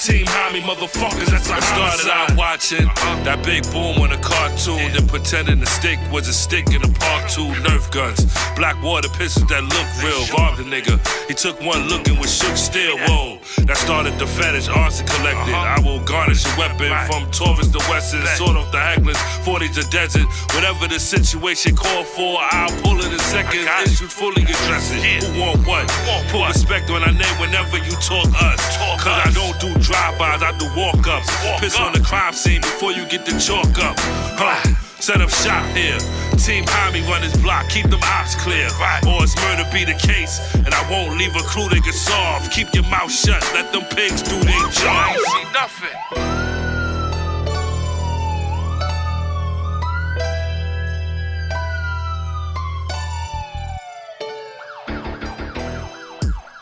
Team Hami motherfuckers, that's how I started out watching that big boom on a cartoon and pretending the stick was a stick in a Park 2 Nerf guns. Black water pistols that look real, robbed a nigga. He took one look and was shook still. Whoa, that started the fetish, arson collected. I will garnish a weapon from Taurus to Wesson, sort off the hecklers, 40s to desert. Whatever the situation called for, I'll pull it in seconds. Issues fully address it. Who want what? Put respect on our name whenever you talk us. Talk Cause I don't do drive-bys, I do walk-ups. Piss on the crime scene before you get the chalk up. Huh. Set up shop here. Team Hami run his block, keep them ops clear. Or it's murder be the case, and I won't leave a clue they can solve. Keep your mouth shut, let them pigs do their job. See nothing.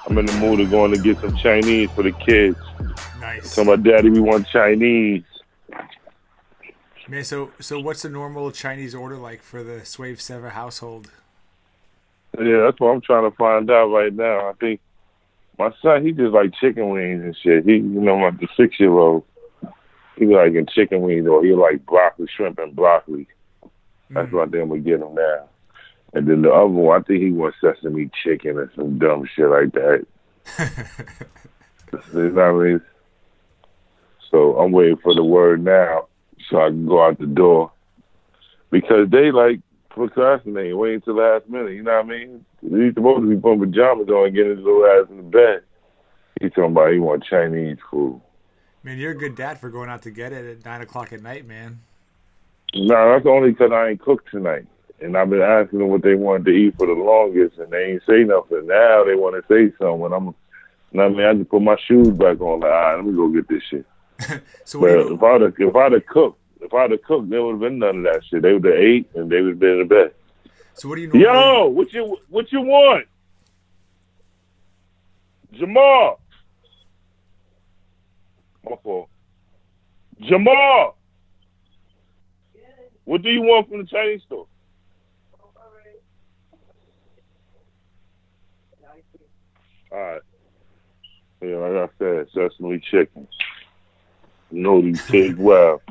I'm in the mood of going to get some Chinese for the kids. Nice. Tell my daddy we want Chinese. Man, so so what's the normal Chinese order like for the Swave Sevah household? Yeah, that's what I'm trying to find out right now. I think my son, he just like chicken wings and shit. He, you know, like the six year old, he like liking chicken wings or he like broccoli, shrimp, and broccoli. That's mm. what I think I'm get him now. And then the other one, I think he wants sesame chicken or some dumb shit like that. you know what I mean? So I'm waiting for the word now so I can go out the door. Because they like procrastinating, waiting till the last minute, you know what I mean? He's supposed to be putting pajamas on and getting his little ass in the bed. He's talking about he want Chinese food. Man, you're a good dad for going out to get it at nine o'clock at night, man. No, that's only 'cause I ain't cooked tonight. And I've been asking them what they wanted to eat for the longest, and they ain't say nothing. Now they want to say something. I'm, you know what I mean? I just put my shoes back on. Like, all right, let me go get this shit. So what do if I'd have, if I'd have cooked, if I'd have cooked, there would have been none of that shit. They would have ate and they would have been in the bed. so what do you normally, Yo, what you what you want? Jamal. My fault. Jamal. What do you want from the Chinese store? All right. Yeah, like I said, sesame chicken. Know these kids well.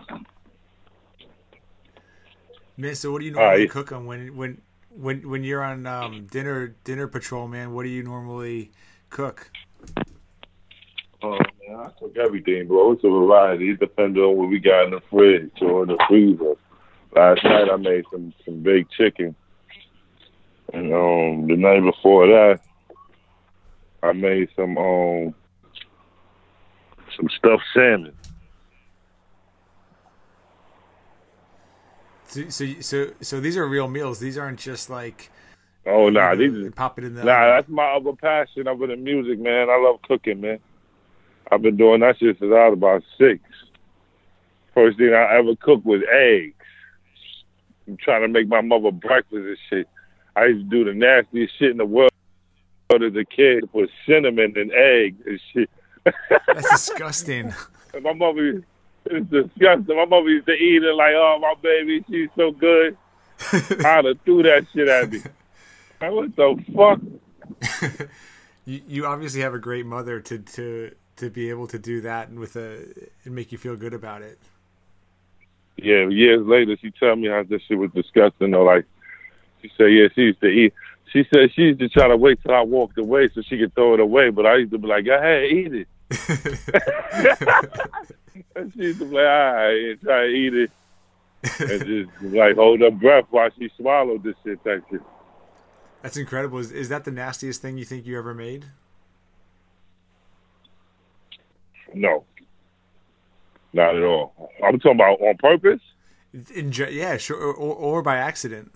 man? So what do you normally Alright. cook on when when when when you're on um, dinner dinner patrol, man? What do you normally cook? Oh man, I cook everything, bro. It's a variety. It depends on what we got in the fridge or in the freezer. Last night I made some some baked chicken, and um the night before that I made some um some stuffed salmon. So so so, so these are real meals. These aren't just like Oh nah, you these know, pop it in the nah. That's my other passion other than music, man. I love cooking, man. I've been doing that shit since I was about six. First thing I ever cooked was eggs. I'm trying to make my mother breakfast and shit. I used to do the nastiest shit in the world as a kid. Put cinnamon and eggs and shit. That's disgusting. My mother, it's disgusting. My mother used to eat it like, oh, my baby, she's so good. I'd have threw that shit at me. Like, what the fuck? you, you obviously have a great mother to to to be able to do that and with a and make you feel good about it. Yeah, years later, she tell me how this shit was disgusting. Or like, she said, yeah, she used to eat. She said she used to try to wait till I walked away so she could throw it away. But I used to be like, go ahead, eat it. and she used to be like, all right, and try to eat it. and just like hold her breath while she swallowed this shit. That shit. That's incredible. Is, is that the nastiest thing you think you ever made? No, not at all. I'm talking about on purpose. In, yeah, sure, or, or, by accident.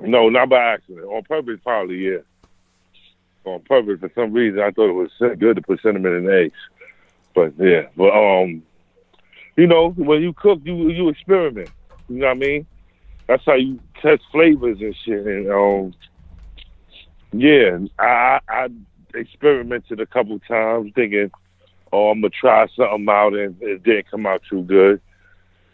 No, not by accident. On purpose, probably, yeah. On purpose, for some reason, I thought it was good to put cinnamon in eggs. But yeah, but um, you know, when you cook, you you experiment. You know what I mean? That's how you test flavors and shit. And um, yeah, I I experimented a couple times, thinking, oh, I'm gonna try something out, and it didn't come out too good.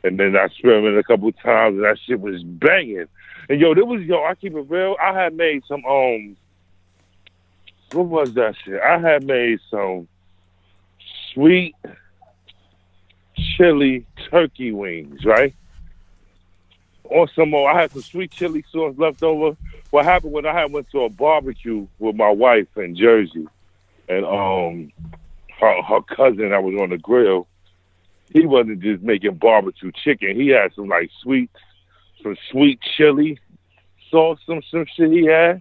And then I experimented a couple times, and that shit was banging. And yo, there was yo, I keep it real. I had made some um, what was that shit? I had made some sweet chili turkey wings, right? On some more, I had some sweet chili sauce left over. What happened when I went to a barbecue with my wife in Jersey, and um, her her cousin I was on the grill, he wasn't just making barbecue chicken. He had some like sweet, some sweet chili sauce, some some shit he had,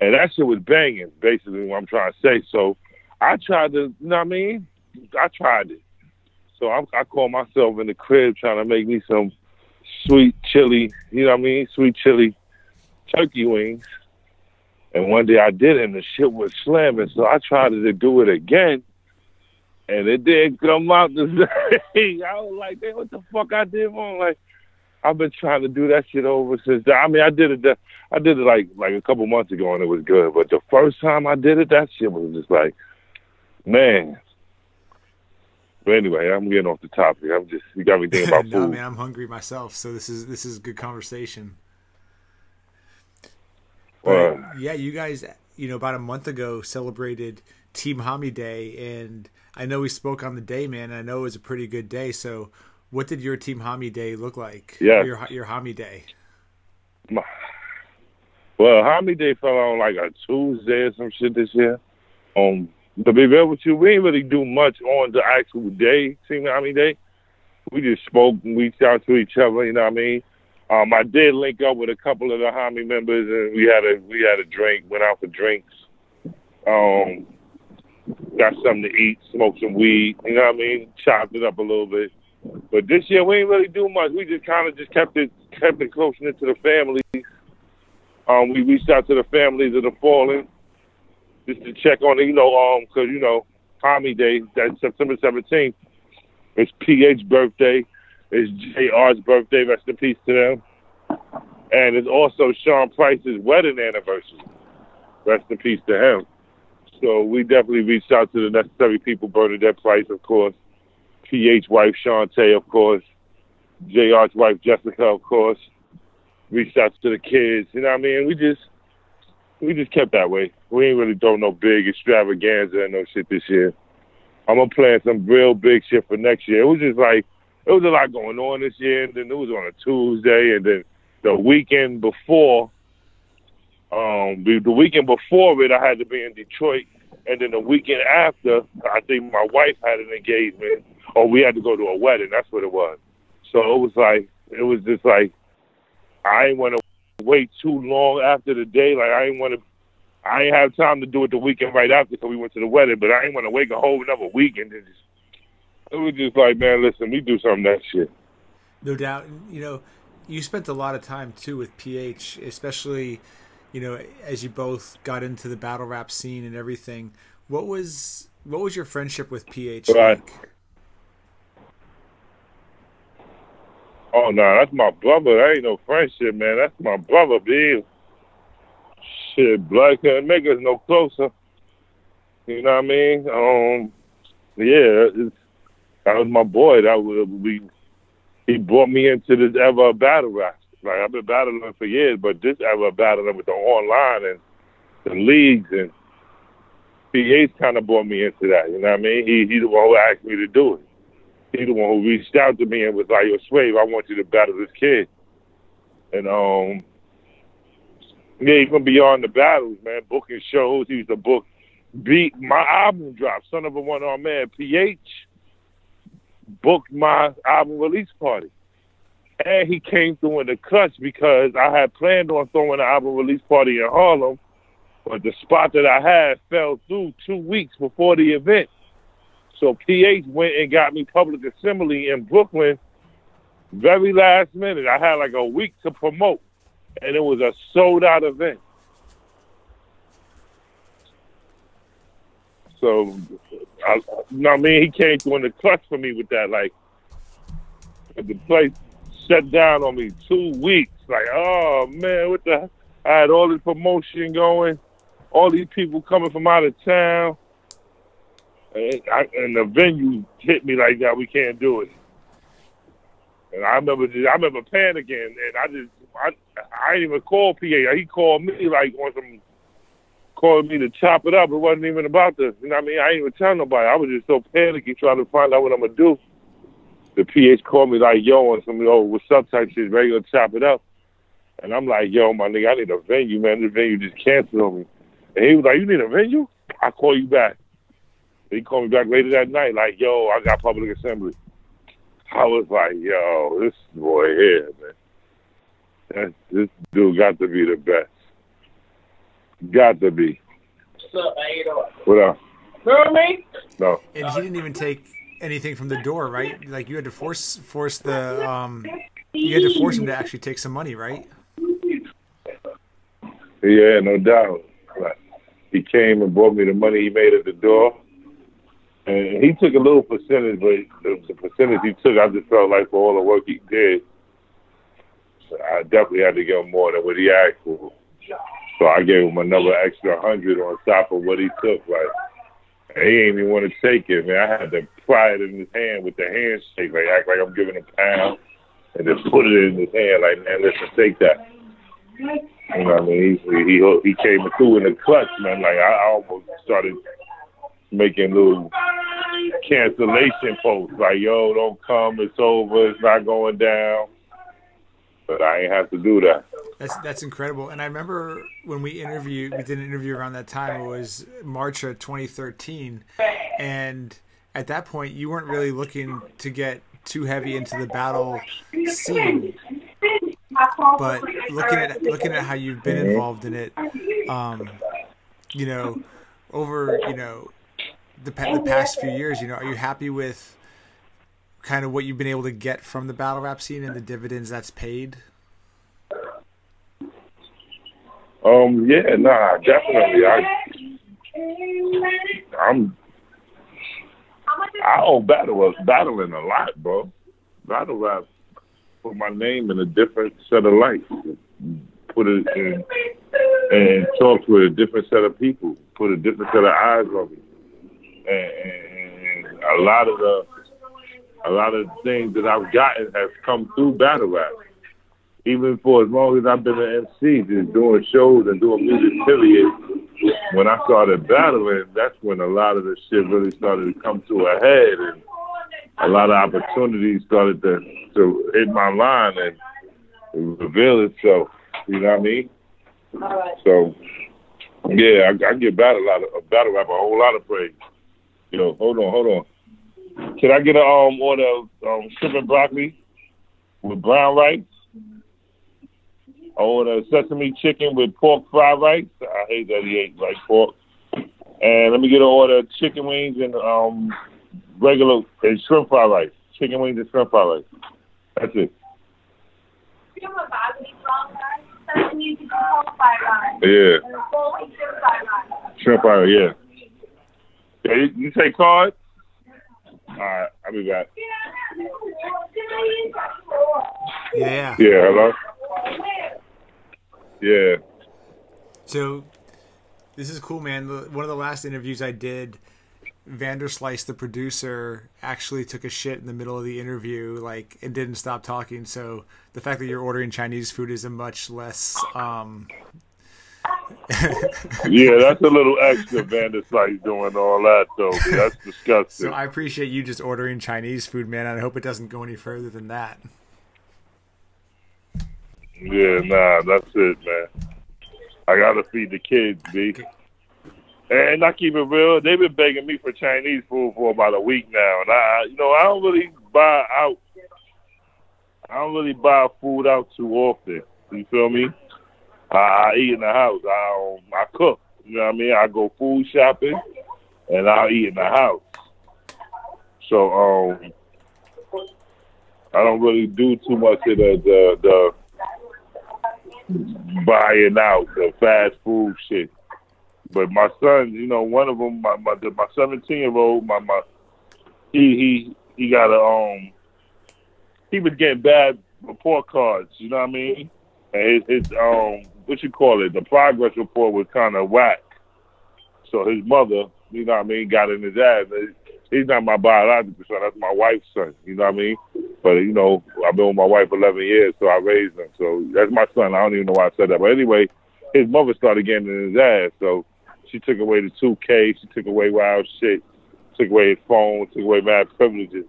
and that shit was banging. Basically, what I'm trying to say. So I tried to, you know what I mean? I tried it. So I, I called myself in the crib trying to make me some sweet chili, you know what I mean? Sweet chili turkey wings. And one day I did it and the shit was slamming. So I tried to do it again. And it didn't come out the same. I was like, what the fuck I did wrong? Like, I've been trying to do that shit over since. I mean, I did it. I did it like like a couple months ago, and it was good. But the first time I did it, that shit was just like, man, but anyway, I'm getting off the topic. I'm just you got me thinking about no, food. man, I'm hungry myself, so this is this is a good conversation. But Uh, yeah, you guys, you know, about a month ago celebrated Team Hami Day, and I know we spoke on the day, man. I know it was a pretty good day. So, what did your Team Hami Day look like? Yeah. your your Hami Day. my, well, Hami Day fell on like a Tuesday or some shit this year. Um, to be real with you, we didn't really do much on the actual day, Team Hami Day. We just spoke and reached out to each other. You know what I mean? Um, I did link up with a couple of the Hami members, and we had a we had a drink, went out for drinks. Um, got something to eat, smoked some weed. You know what I mean? Chopped it up a little bit. But this year we ain't really do much. We just kind of just kept it kept it close knit to the families. Um, we reached out to the families of the fallen just to check on you know, um, because you know, Hami Day, that's September seventeenth. It's PH birthday. It's JR's birthday. Rest in peace to them. And it's also Sean Price's wedding anniversary. Rest in peace to him. So we definitely reached out to the necessary people. Bernadette Price, of course. PH wife Shantae, of course. JR's wife Jessica, of course. Reached out to the kids. You know what I mean? We just we just kept that way. We ain't really doing no big extravaganza and no shit this year. I'm gonna plan some real big shit for next year. It was just like it was a lot going on this year, and then it was on a Tuesday, and then the weekend before, um, the the weekend before it, I had to be in Detroit, and then the weekend after, I think my wife had an engagement, or we had to go to a wedding. That's what it was. So it was like it was just like I didn't want to wait too long after the day. Like I didn't want to. I didn't have time to do it the weekend right after because we went to the wedding, but I didn't want to wait a whole another weekend. And just, it was just like, man, listen, we do something that shit. No doubt. You know, you spent a lot of time too with PH, especially, you know, as you both got into the battle rap scene and everything. What was what was your friendship with PH Right. like? Oh no, that's my brother. That ain't no friendship, man. That's my brother, B. Shit, blood couldn't make us no closer. You know what I mean? Um, yeah, that was my boy. That was we. He brought me into this ever battle rap. Like I've been battling for years, but this ever battling with the online and the leagues and PH kind of brought me into that. You know what I mean? He he the one who asked me to do it he the one who reached out to me and was like, "Yo, Swave, I want you to battle this kid." And um, yeah, even beyond the battles, man, booking shows. He used to book beat my album drop. Son of a one armed man, PH booked my album release party, and he came through in the clutch because I had planned on throwing an album release party in Harlem, but the spot that I had fell through two weeks before the event. So PH went and got me public assembly in Brooklyn very last minute. I had like a week to promote, and it was a sold out event. So, I, you know I mean? He came through in the clutch for me with that. Like, the place shut down on me two weeks. Like, oh man, what the? I had all this promotion going, all these people coming from out of town. And, I, and the venue hit me like that. We can't do it. And I remember, just, I remember panicking, and I just, I, I didn't even call PH. He called me like on some calling me to chop it up. It wasn't even about the, you know what I mean? I ain't even tell nobody. I was just so panicky trying to find out what I'm to do. The PH called me like, yo, on some, oh, what's up type shit, ready to chop it up. And I'm like, yo, my nigga, I need a venue, man. This venue just canceled on me. And he was like, you need a venue? I'll call you back. He called me back later that night, like, yo, I got public assembly. I was like, yo, this boy here, man. That, this dude got to be the best. Got to be. What's up? How you doing? What up? Remember me? No. And he didn't even take anything from the door, right? Like you had to force force the um, you had to force him to actually take some money, right? Yeah, no doubt. But he came and brought me the money he made at the door. And he took a little percentage, but the, the percentage he took, I just felt like for all the work he did, I definitely had to give him more than what he asked for. So I gave him another extra hundred on top of what he took. Like he ain't even want to take it, man. I had to pry it in his hand with the handshake, like act like I'm giving a pound, and then put it in his hand, like man, listen, take that. You know what I mean? He he he came through in the clutch, man. Like I almost started making little cancellation posts, like yo, don't come, it's over, it's not going down. But I ain't have to do that. That's that's incredible. And I remember when we interviewed, we did an interview around that time. It was March of 2013, and at that point, you weren't really looking to get too heavy into the battle scene. But looking at looking at how you've been involved in it, um, you know, over you know the the past few years, you know, are you happy with kind of what you've been able to get from the battle rap scene and the dividends that's paid? Um, yeah, nah, definitely. I, I'm, I owe battle battling a lot, bro. Battle rap put my name in a different set of lights. Put it in and talk to a different set of people. Put a different set of eyes on me. And, and a lot of the a lot of things that I've gotten has come through battle rap even for as long as I've been an MC, just doing shows and doing music, period, when I started battling, that's when a lot of the shit really started to come to a head and a lot of opportunities started to, to hit my line and reveal itself. You know what I mean? So, yeah, I, I battle a lot of battle rap a whole lot of praise. You know, hold on, hold on. Can I get a um order of um shrimp and broccoli with brown rice? I order sesame chicken with pork fried rice. I hate that he ate like pork. And let me get an order of chicken wings and um regular and shrimp fried rice. Chicken wings and shrimp fried rice. That's it. Yeah. Shrimp fried rice, yeah. Yeah, you, you take cards? All right, I'll be back. Yeah. Yeah, hello? Yeah. So this is cool, man. One of the last interviews I did, Vanderslice, the producer, actually took a shit in the middle of the interview, like, and didn't stop talking. So the fact that you're ordering Chinese food is a much less. Um... yeah, that's a little extra. Vanderslice doing all that though. That's disgusting. So I appreciate you just ordering Chinese food, man. I hope it doesn't go any further than that. Yeah, nah, that's it, man. I gotta feed the kids, B. And I keep it real. They've been begging me for Chinese food for about a week now, and I, you know, I don't really buy out. I don't really buy food out too often. You feel me? I, I eat in the house. I um, I cook. You know what I mean? I go food shopping, and I eat in the house. So um, I don't really do too much of the the, the buying out the fast food shit. But my son, you know, one of them, my my, my seventeen year old, my my, he he he got a um, he was getting bad report cards. You know what I mean? And his, his um, what you call it? The progress report was kind of whack. So his mother, you know what I mean, got in his ass. He's not my biological son. That's my wife's son. You know what I mean? But you know, I've been with my wife 11 years, so I raised him. So that's my son. I don't even know why I said that. But anyway, his mother started getting in his ass. So She took away the 2K. She took away wild shit. Took away his phone. Took away mad privileges.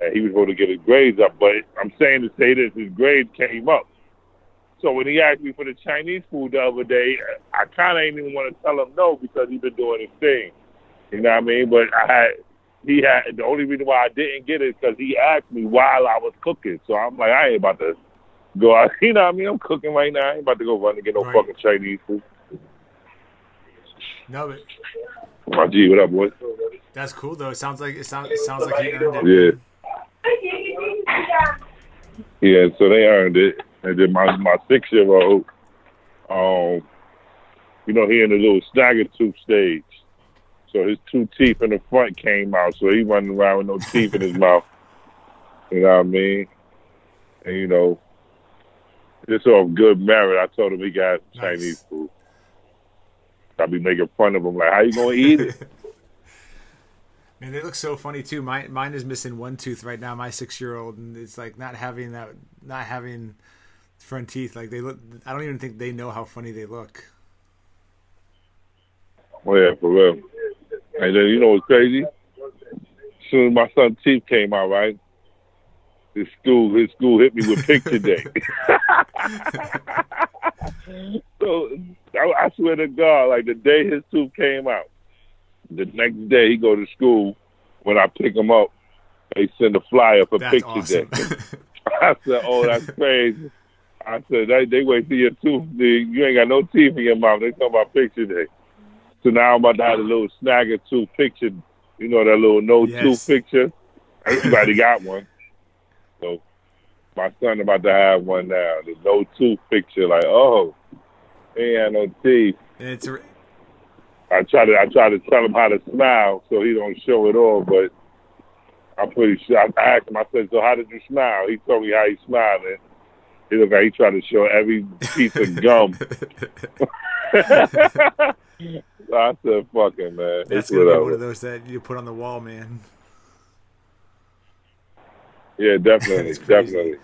And he was going to get his grades up. But I'm saying to say this, his grades came up. So when he asked me for the Chinese food the other day, I kind of didn't even want to tell him no because he's been doing his thing. You know what I mean? But I had he had the only reason why I didn't get it because he asked me while I was cooking. So I'm like, I ain't about to go out. You know what I mean? I'm cooking right now. I ain't about to go run and get no Right. fucking Chinese food. No, but My G, what up, boy? that's cool though. It sounds like it sounds it sounds like he earned it. Yeah. Yeah, so they earned it. And then my my six year old, um, you know, he in the little stagger tooth stage. So his two teeth in the front came out, so he running around with no teeth in his mouth. You know what I mean? And you know, just off good merit, I told him he got Nice. Chinese food. I be making fun of him like, how you gonna eat it? Man, they look so funny too. Mine, mine is missing one tooth right now. My six-year-old, and it's like not having that, not having front teeth. Like they look. I don't even think they know how funny they look. Oh yeah, for real. And then you know what's crazy? As soon as my son's teeth came out, right? His school, his school hit me with picture day. so I, I swear to God, like the day his tooth came out, the next day he go to school. When I pick him up, they send a flyer for That's picture awesome. day. I said, "Oh, that's crazy." I said, "They they wait till your tooth. You ain't got no teeth in your mouth. They talking about picture day." So now I'm about to have a little snagger tooth picture. You know that little no Yes. tooth picture. Everybody got one. So my son about to have one now. The no tooth picture. Like, oh, he ain't no teeth. it's a, I try to I try to tell him how to smile so he don't show it all, but I'm pretty sure. I asked him. I said, "So how did you smile?" He told me how he smiled, and he looked like he tried to show every piece of gum. so I said, "Fucking man, that's it's gonna be one of those that you put on the wall, man. Yeah, definitely, definitely.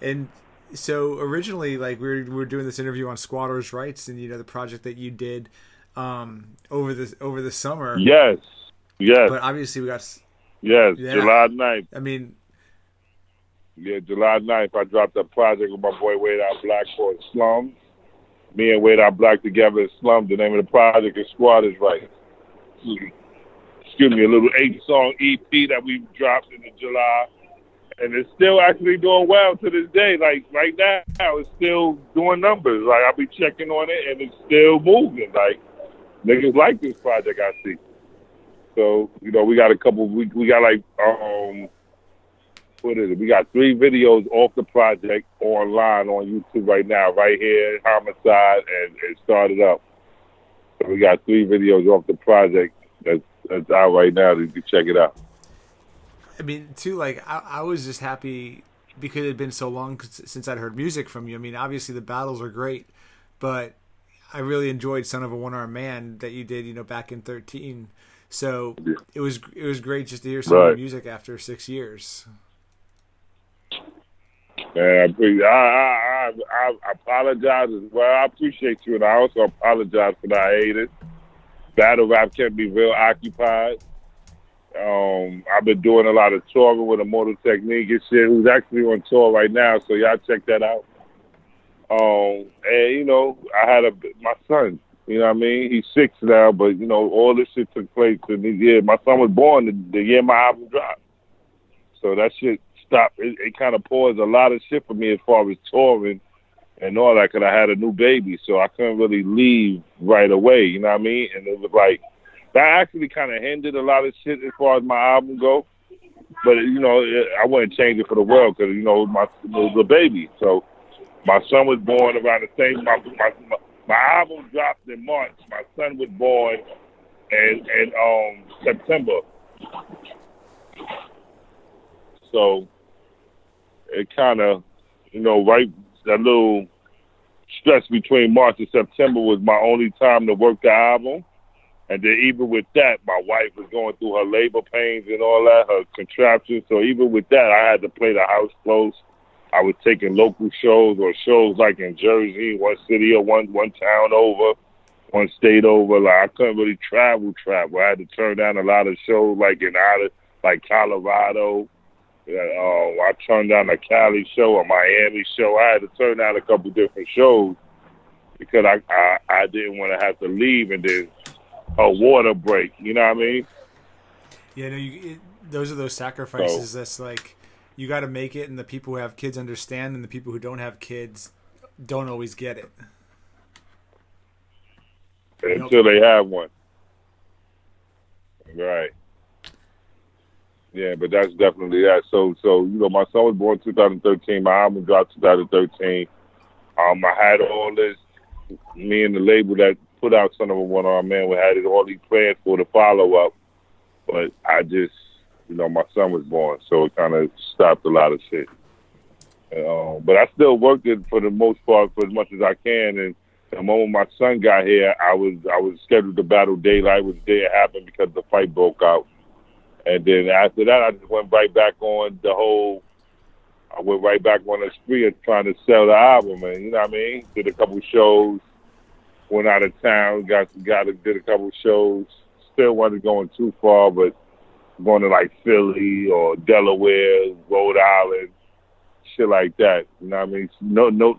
And so originally, like we were, we were doing this interview on squatters' rights, and you know the project that you did um, over the over the summer. Yes, yes, But obviously, we got. yes. Yeah. July 9th. I mean, Yeah, July 9th, I dropped a project with my boy Wade Out Black called Slums. Me and Wade Out Black together in Slums. The name of the project is Squatters Right. Excuse me, a little eight song EP that we dropped in July. And it's still actually doing well to this day. Like right now, it's still doing numbers. Like I'll be checking on it and it's still moving. Like niggas like this project I see. So, you know, we got a couple we we got like um it? We got three videos off the project online on YouTube right now, right here, Homicide, and it started up. So we got three videos off the project that's that's out right now. You can check it out. I mean, too. Like I, I was just happy because it had been so long since I'd heard music from you. I mean, obviously the battles are great, but I really enjoyed "Son of a One Armed Man" that you did, you know, back in thirteen. So Yeah. it was it was great just to hear some Right. music after six years. Man, I, I, I, I, apologize as well. I appreciate you, and I also apologize for the hiatus. Battle rap kept me real occupied. Um, I've been doing a lot of touring with Immortal Technique and shit, who's actually on tour right now, so y'all check that out. Um, and, you know, I had a my son, you know what I mean? He's six now, but, you know, all this shit took place in the year. My son was born the, the year my album dropped. So that shit stopped. It, it kind of paused a lot of shit for me as far as touring and all that because I had a new baby, so I couldn't really leave right away. You know what I mean? And it was like that actually kind of hindered a lot of shit as far as my album go. But you know, it, I wouldn't change it for the world because you know my the, the baby. So my son was born around the same. My, my my my album dropped in March. My son was born in in um September. So it kind of, you know, right that little stretch between March and September was my only time to work the album. And then even with that, my wife was going through her labor pains and all that, her contraptions. So even with that, I had to play the house close. I was taking local shows or shows like in Jersey, one city or one one town over, one state over. Like I couldn't really travel, travel. I had to turn down a lot of shows, like in out of like Colorado. Uh, I turned down a Cali show, a Miami show. I had to turn down a couple different shows because I I, I didn't want to have to leave and then a water break. You know what I mean? Yeah, no, you, it, those are those sacrifices. So, that's like you got to make it, and the people who have kids understand, and the people who don't have kids don't always get it until they have one. Right. Yeah, but that's definitely that. So, so you know, my son was born 2013. My album dropped 2013. Um, I had all this. Me and the label that put out Son of a One Arm Man, we had it all these plans for the follow up, but I just, you know, my son was born, so it kind of stopped a lot of shit. Um, but I still worked it for the most part for as much as I can, and the moment my son got here, I was I was scheduled to battle Daylyt, which didn't happen because the fight broke out. And then after that, I just went right back on the whole. I went right back on the spree of trying to sell the album, and you know what I mean. Did a couple shows, went out of town, got got did a couple shows. Still wasn't going too far, but going to like Philly or Delaware, Rhode Island, shit like that. You know what I mean? No, no,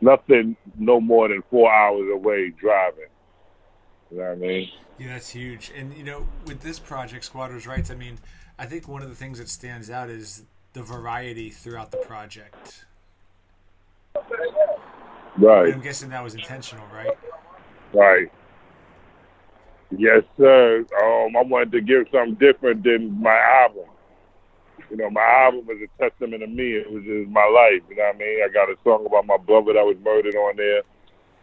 nothing no more than four hours away driving. You know what I mean? Yeah, that's huge. And you know, with this project, Squatters' Rights, I mean, I think one of the things that stands out is the variety throughout the project. Right. I'm guessing that was intentional, right? Right. Yes, sir. Um, I wanted to give something different than my album you know, my album was a testament to me. It was just my life. You know what I mean? I got a song about my brother that was murdered on there.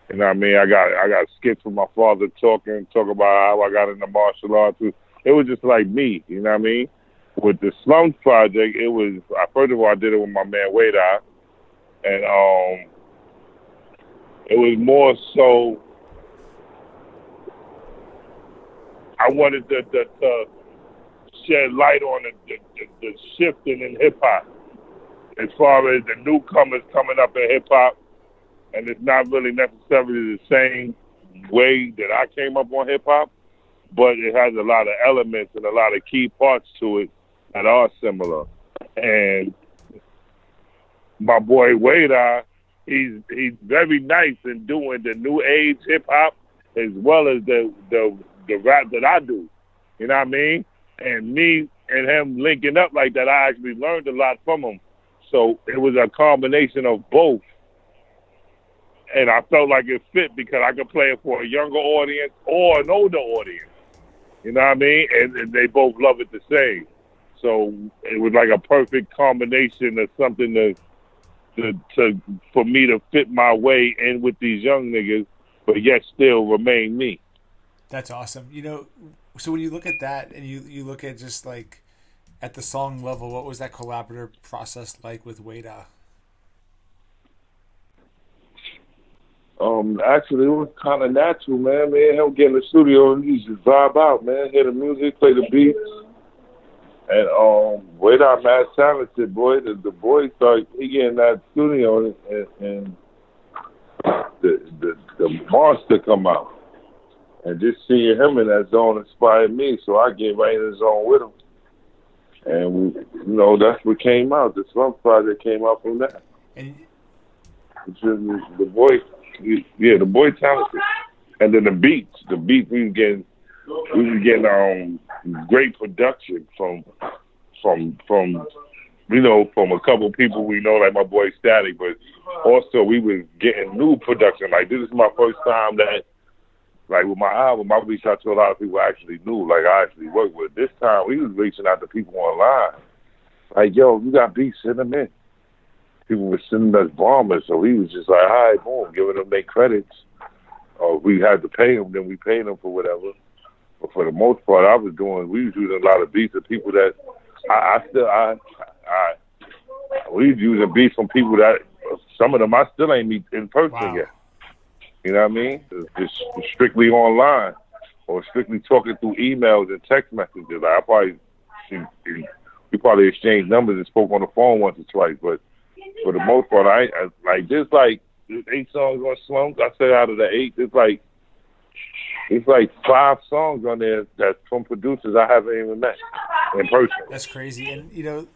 You know what I mean? I got I got skits with my father talking, talk about how I got into martial arts. It was just like me. You know what I mean? With the Slums Project, it was first of all I did it with my man Wade and um, it was more so. I wanted to, to, to shed light on the, the, the, the shifting in hip hop as far as the newcomers coming up in hip hop, and it's not really necessarily the same way that I came up on hip hop, but it has a lot of elements and a lot of key parts to it that are similar. And my boy Wade, he's he's very nice in doing the new age hip hop as well as the the the rap that I do. You know what I mean? and me and him linking up like that, I actually learned a lot from him. So it was a combination of both. And I felt like it fit because I could play it for a younger audience or an older audience. You know what I mean? And, and they both love it the same. So it was like a perfect combination of something to, to, to for me to fit my way in with these young niggas, but yet still remain me. That's awesome. You know, so when you look at that and you you look at just like at the song level, what was that collaborative process like with Wada? Um, actually, it was kind of natural, man. Man, him get in the studio and he just vibe out, man. Hear the music, play the beats, and um, Wada mad talented, boy. The, the boy started he get in that studio and, and the, the the monster come out. And just seeing him in that zone inspired me, so I get right in the zone with him. And we, you know, that's what came out. The Slum Project came out from that. And the boy, yeah, the boy talented, and then the beats, the beats we were getting, we were getting um great production from from from you know from a couple people we know like my boy Static, but also we was getting new production. Like this is my first time that like with my album, I reached out to a lot of people I actually knew, like I actually worked with. This time, we was reaching out to people online. Like, yo, you got beats, send them in. People were sending us bombers, so we was just like, all right, boom, giving them their credits. Or we had to pay them, then we paid them for whatever. But for the most part, I was doing, we was using a lot of beats of people that I, I still, I, I, we was using beats from people that some of them I still ain't meet in person wow. yet. You know what I mean? Just strictly online or strictly talking through emails and text messages. I probably we probably exchanged numbers and spoke on the phone once or twice, but for the most part, I, I like just like eight songs on Slums. I said out of the eight, it's like it's like five songs on there that's from producers I haven't even met in person. That's crazy. And you know,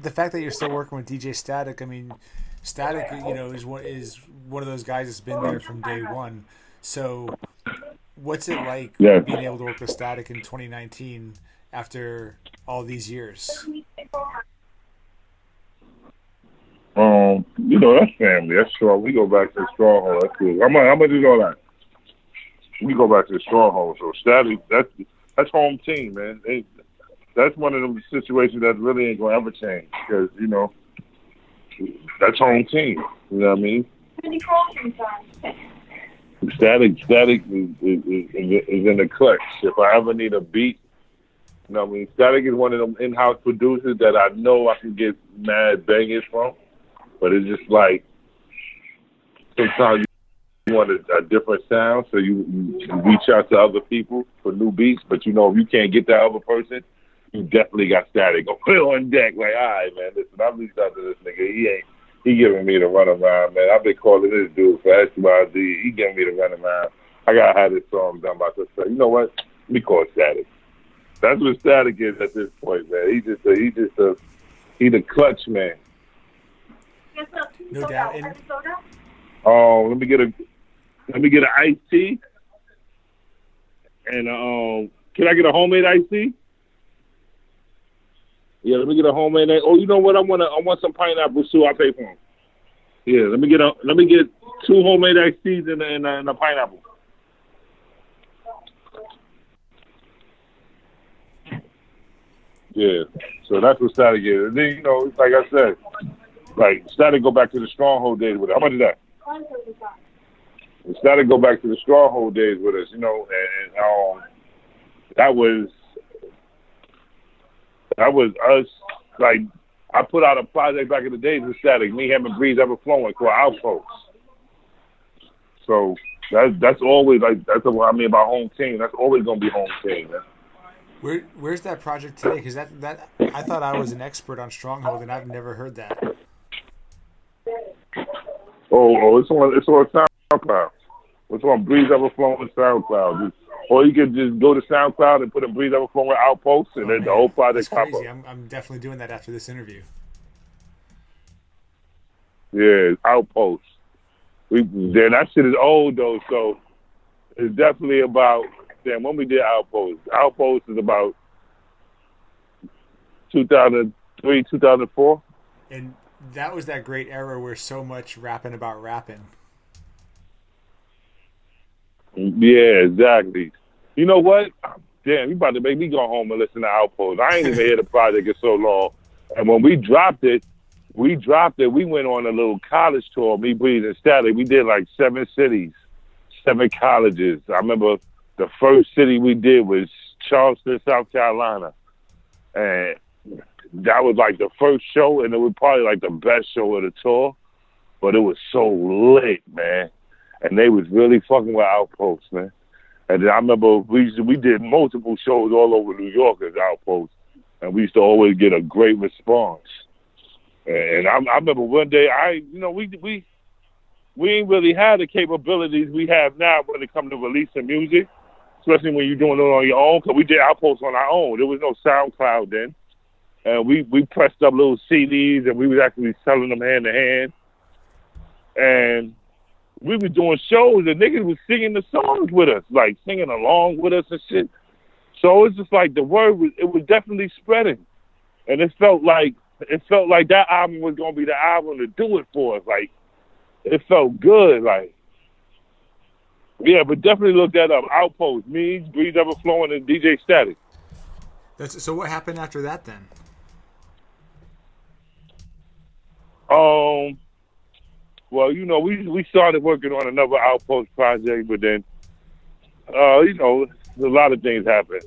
the fact that you're still working with DJ Static, I mean, Static, you know, is one is one of those guys that's been there from day one. So, what's it like Yeah. being able to work with Static in 2019 after all these years? Um, you know, that's family. That's strong. We go back to the stronghold. That's cool. How much is all that? We go back to the stronghold. So Static, that's that's home team, man. They, that's one of them situations that really ain't gonna ever change because you know that's home team. You know what I mean? Static, static is, is, is, is in the clutch. If I ever need a beat, you know what I mean? Static is one of them in-house producers that I know I can get mad bangers from. But it's just like sometimes you want a, a different sound, so you, you reach out to other people for new beats. But you know, if you can't get that other person, you definitely got static. On deck. Like, all right, man, listen, I reached out to this nigga. He ain't he giving me the run around, man. I've been calling this dude for XYZ. He giving me the run around. I gotta have this song done by this. You know what? Let me call Static. That's what Static is at this point, man. He just a, he just a he the clutch man. No doubt. And Um, let me get a let me get an iced tea. And um, can I get a homemade iced tea? Yeah, let me get a homemade. Oh, you know what? I want to. I want some pineapple too. I pay for them. Yeah, let me get a. Let me get two homemade iced teas and a, and a, and a pineapple. Yeah, so that's what Static is. And then you know, like I said, like Static go back to the stronghold days with it. How much is that? Static go back to the stronghold days with us, you know, and, um, that was that was us. Like I put out a project back in the days with Static, me, him, and Breeze Evahflowin called Outpost. So that's that's always like that's what I mean about home team. That's always gonna be home team, man. Where where's that project today? Because that that I thought I was an expert on Stronghold, and I've never heard that. Oh, oh, it's on it's on SoundCloud. It's on Breeze Evahflowin SoundCloud. Just, or you can just go to SoundCloud and put in Breeze Evahflowin Outpost, and then the whole project pop up. crazy. I'm I'm definitely doing that after this interview. Yeah, Outpost. We then that shit is old though, so it's definitely about. Damn, when we did Outpost, Outpost is about 2003, 2004. And that was that great era where so much rapping about rapping. Yeah, exactly. You know what? Damn, you about to make me go home and listen to Outpost. I ain't even hear the project in so long. And when we dropped it, we dropped it. We went on a little college tour, me, and Static. We did like seven cities, seven colleges. I remember the first city we did was Charleston, South Carolina. And that was like the first show, and it was probably like the best show of the tour. But it was so lit, man. And they was really fucking with Outpost, man. And then I remember we to, we did multiple shows all over New York as Outpost, and we used to always get a great response. And I, I remember one day, I you know we we we ain't really had the capabilities we have now when it comes to releasing music, especially when you're doing it on your own. Because we did Outpost on our own. There was no SoundCloud then, and we we pressed up little CDs and we was actually selling them hand to hand. And we were doing shows and niggas was singing the songs with us, like singing along with us and shit. So it's just like the word was it was definitely spreading. And it felt like it felt like that album was gonna be the album to do it for us. Like it felt good, like yeah, but definitely look that up. Outpost, me, Breeze Ever Flowing, and DJ Static. That's so. What happened after that then? Um, well, you know, we we started working on another Outpost project, but then, uh, you know, a lot of things happened.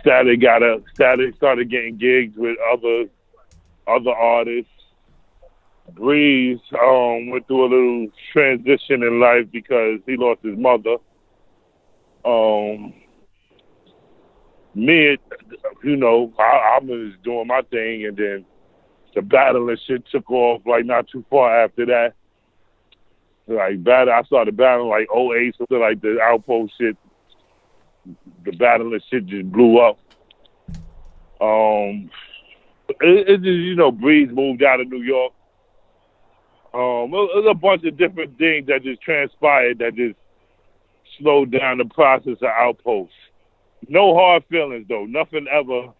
Static got a Static started getting gigs with other other artists. Breeze um, went through a little transition in life because he lost his mother. Um, me, you know, I, I was doing my thing, and then the battle and shit took off like not too far after that. Like battle, I started battling like 08, something like the outpost shit the battle and shit just blew up. Um, it, it just you know Breeze moved out of New York. Um, was a bunch of different things that just transpired that just slowed down the process of Outpost. No hard feelings though. Nothing ever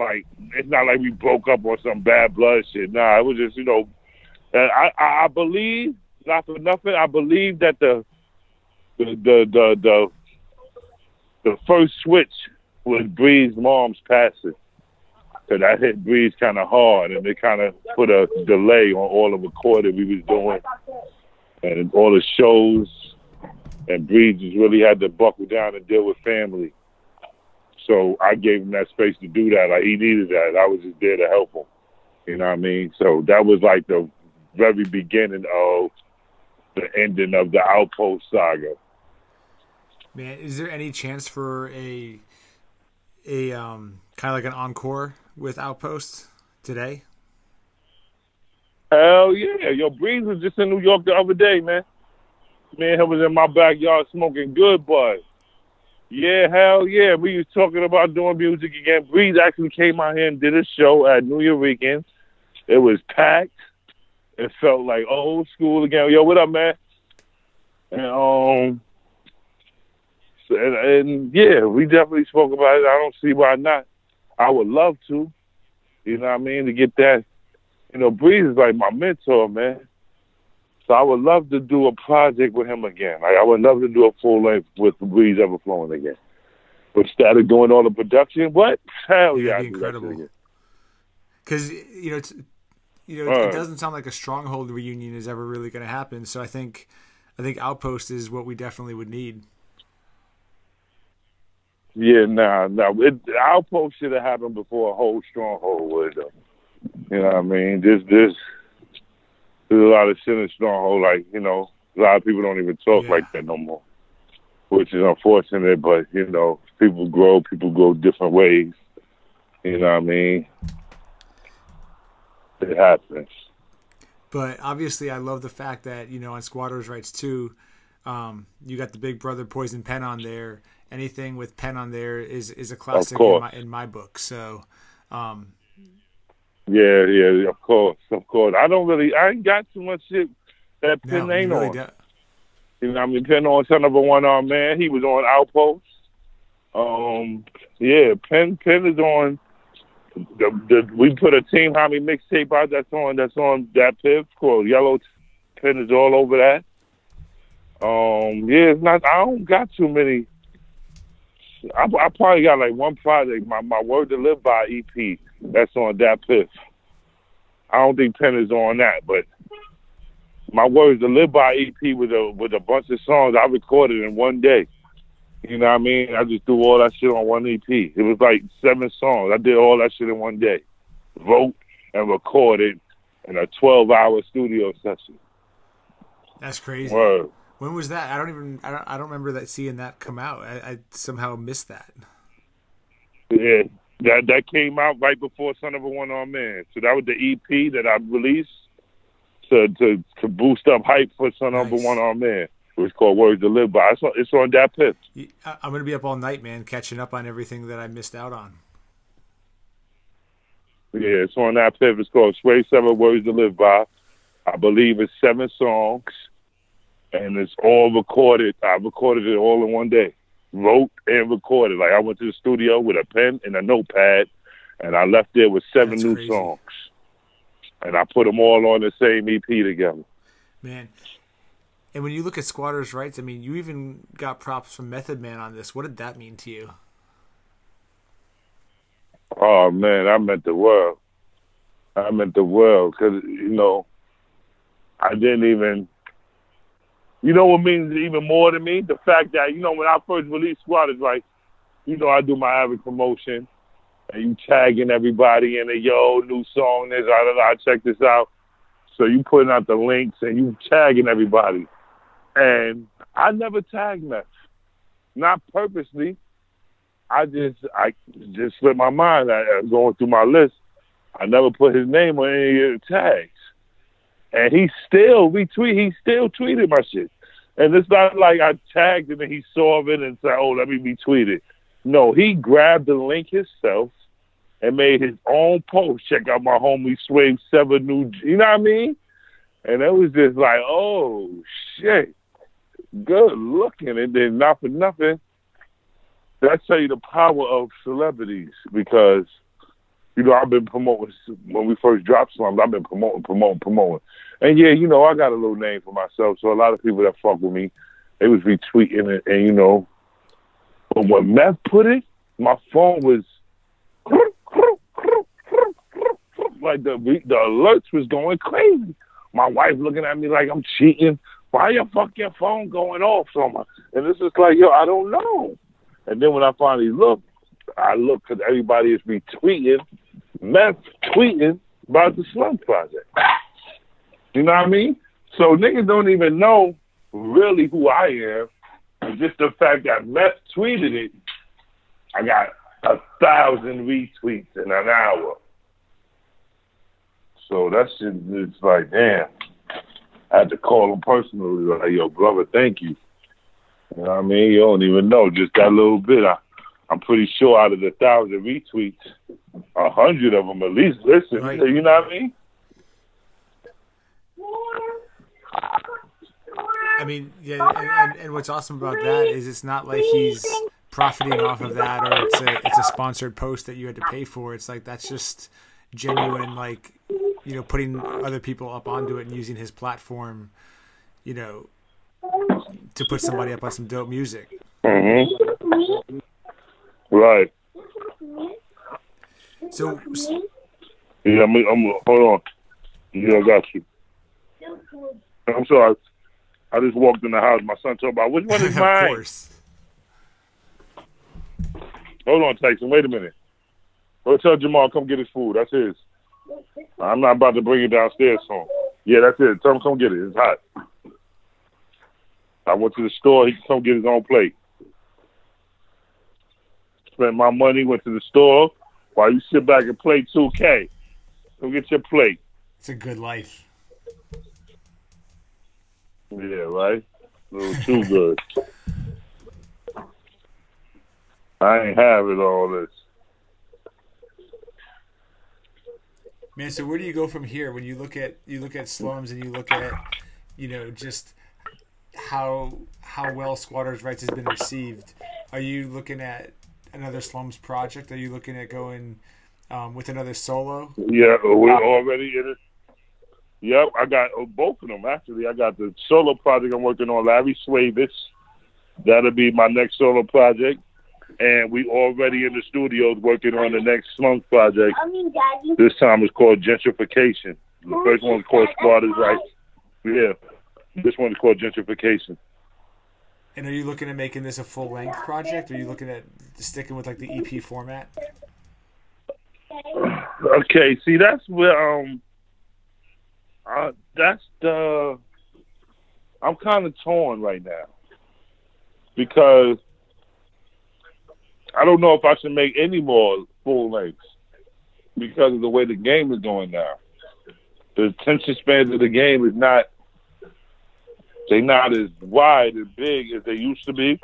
like it's not like we broke up on some bad blood shit. Nah, it was just you know. I I, I believe not for nothing. I believe that the the the the the, the first switch was Breeze's mom's passing. Cause that hit Breeze kind of hard, and it kind of put a delay on all the recording we was doing, and all the shows. And Breeze just really had to buckle down and deal with family. So I gave him that space to do that. Like he needed that. I was just there to help him. You know what I mean? So that was like the very beginning of the ending of the Outpost saga. Man, is there any chance for a a um kind of like an encore with Outpost today? Hell yeah. Yo, Breeze was just in New York the other day, man. Me and him was in my backyard smoking good bud. Yeah, hell yeah. We was talking about doing music again. Breeze actually came out here and did a show at New Year weekend. It was packed. It felt like old school again. Yo, what up, man? And um and, and yeah, we definitely spoke about it. I don't see why not. I would love to. You know what I mean? To get that you know, Breeze is like my mentor, man. So I would love to do a project with him again. Like I would love to do a full length with the Breeze Evahflowin again. But instead of doing all the production, what? Hell yeah, be incredible. Because you know, it's, you know, it, it doesn't sound like a stronghold reunion is ever really going to happen. So I think, I think Outpost is what we definitely would need. Yeah, nah, nah. It, Outpost should have happened before a whole stronghold would. Though. You know what I mean? This, this, there's a lot of shit in stronghold. Like you know, a lot of people don't even talk Yeah. like that no more, which is unfortunate. But you know, people grow, people go different ways. You know what I mean? It happens. But obviously, I love the fact that you know on Squatters' Rights too, um, you got the Big Brother Poison Pen on there. Anything with Pen on there is is a classic in my in my book. So, um, Yeah, yeah, of course, of course. I don't really, I ain't got too much shit that no, Pen you ain't really on. do- You know, I mean, Pen on son of a one arm man. He was on Outpost. Um, yeah, Pen Pen is on. The, the we put a Team Homie mixtape out that's on that's on that piff called Yellow. Pen is all over that. Um, yeah, it's not. I don't got too many. I, I probably got like one project. My my word to live by EP that's on that piff. I don't think Pen is on that, but my words to live by EP with a with a bunch of songs I recorded in one day. You know what I mean? I just threw all that shit on one EP. It was like seven songs. I did all that shit in one day. Wrote and recorded in a twelve hour studio session. that's crazy. Word. When was that? I don't even. I don't. I don't remember that seeing that come out. I, I somehow missed that. Yeah. That that came out right before Son of a One Arm Man. So that was the EP that I released to to to boost up hype for Son of a One Arm Man. It was called Words to Live By. It's on, it's on that pit. I- I'm gonna be up all night, man, catching up on everything that I missed out on. Yeah, it's on that pivot. It's called Swave Sevah Words to Live By. I believe it's seven songs, and it's all recorded. I recorded it all in one day. Wrote and recorded. Like I went to the studio with a pen and a notepad, and I left there with seven That's new crazy. songs. And I put them all on the same EP together. Man. And when you look at squatters' rights, I mean, you even got props from Method Man on this. What did that mean to you? Oh man, I meant the world. I meant the world because you know, I didn't even. You know what means even more to me? The fact that you know when I first released Squad is like, you know, I do my average promotion, and you tagging everybody in a yo new song. This, I don't know. I check this out. So you putting out the links and you tagging everybody, and I never tagged Meth, not purposely. I just I just slipped my mind. I- going through my list, I never put his name on any of the tags, and he still retweet. He still tweeted my shit, And it's not like I tagged him and he saw it and said, "Oh, let me retweet it." No, he grabbed the link himself and made his own post. Check out my homie Swave Sevah New. You know what I mean? And it was just like, oh shit, good looking. And then not for nothing, that tell you the power of celebrities because you know I've been promoting when we first dropped slums. I've been promoting, promoting, promoting. And yeah, you know I got a little name for myself, so a lot of people that fuck with me, they was retweeting it, and you know. But when Meth put it, my phone was like the the alerts was going crazy. My wife looking at me like I'm cheating. Why your fucking phone going off so much? And this is like, yo, I don't know. And then when I finally look, I look because everybody is retweeting, meth tweeting about the Slum Project. You know what I mean? So niggas don't even know really who I am. Just the fact that meth tweeted it, I got a thousand retweets in an hour. So that shit is like, damn. I had to call him personally, like, yo, brother, thank you. You know what I mean? You don't even know, just that little bit. I, I'm pretty sure out of the thousand retweets, a hundred of them at least listen. Right. You know what I mean? I mean, yeah, and, and, what's awesome about that is it's not like he's profiting off of that or it's a it's a sponsored post that you had to pay for. It's like that's just genuine, like you know, putting other people up onto it and using his platform, you know, to put somebody up on some dope music. Mm-hmm. Right. So, Yeah, I'm, I'm, hold on. Yeah, I got you. I'm sorry. I just walked in the house. My son told about which one is of mine. course, Hold on, Tyson. Wait a minute. Go tell Jamal come get his food. That's his. I'm not about to bring it downstairs him. Yeah, that's it. Tell him come get it. It's hot. I went to the store. He can come get his own plate. Spent my money. Went to the store. While you sit back and play 2K, go get your plate. it's a good life. Yeah, right. A little too good. I ain't having all this. Man, so where do you go from here when you look at you look at slums and you look at you know just how how well squatters rights has been received? Are you looking at another slums project? Are you looking at going um, with another solo? Yeah, we're already in it. Yep, I got uh, both of them actually. I got the solo project I'm working on, Larry Swavis. That'll be my next solo project. And we already in the studios working on the next slums project. I mean, Daddy. This time it's called Gentrification. The first one's called Squatters Rights. Yeah. This one's called Gentrification. And are you looking at making this a full length project? Or are you looking at sticking with like the EP format? Okay, see that's where um uh, that's the I'm kind of torn right now because I don't know if I should make any more full lengths because of the way the game is going now. The attention span of the game is not they not as wide and big as they used to be,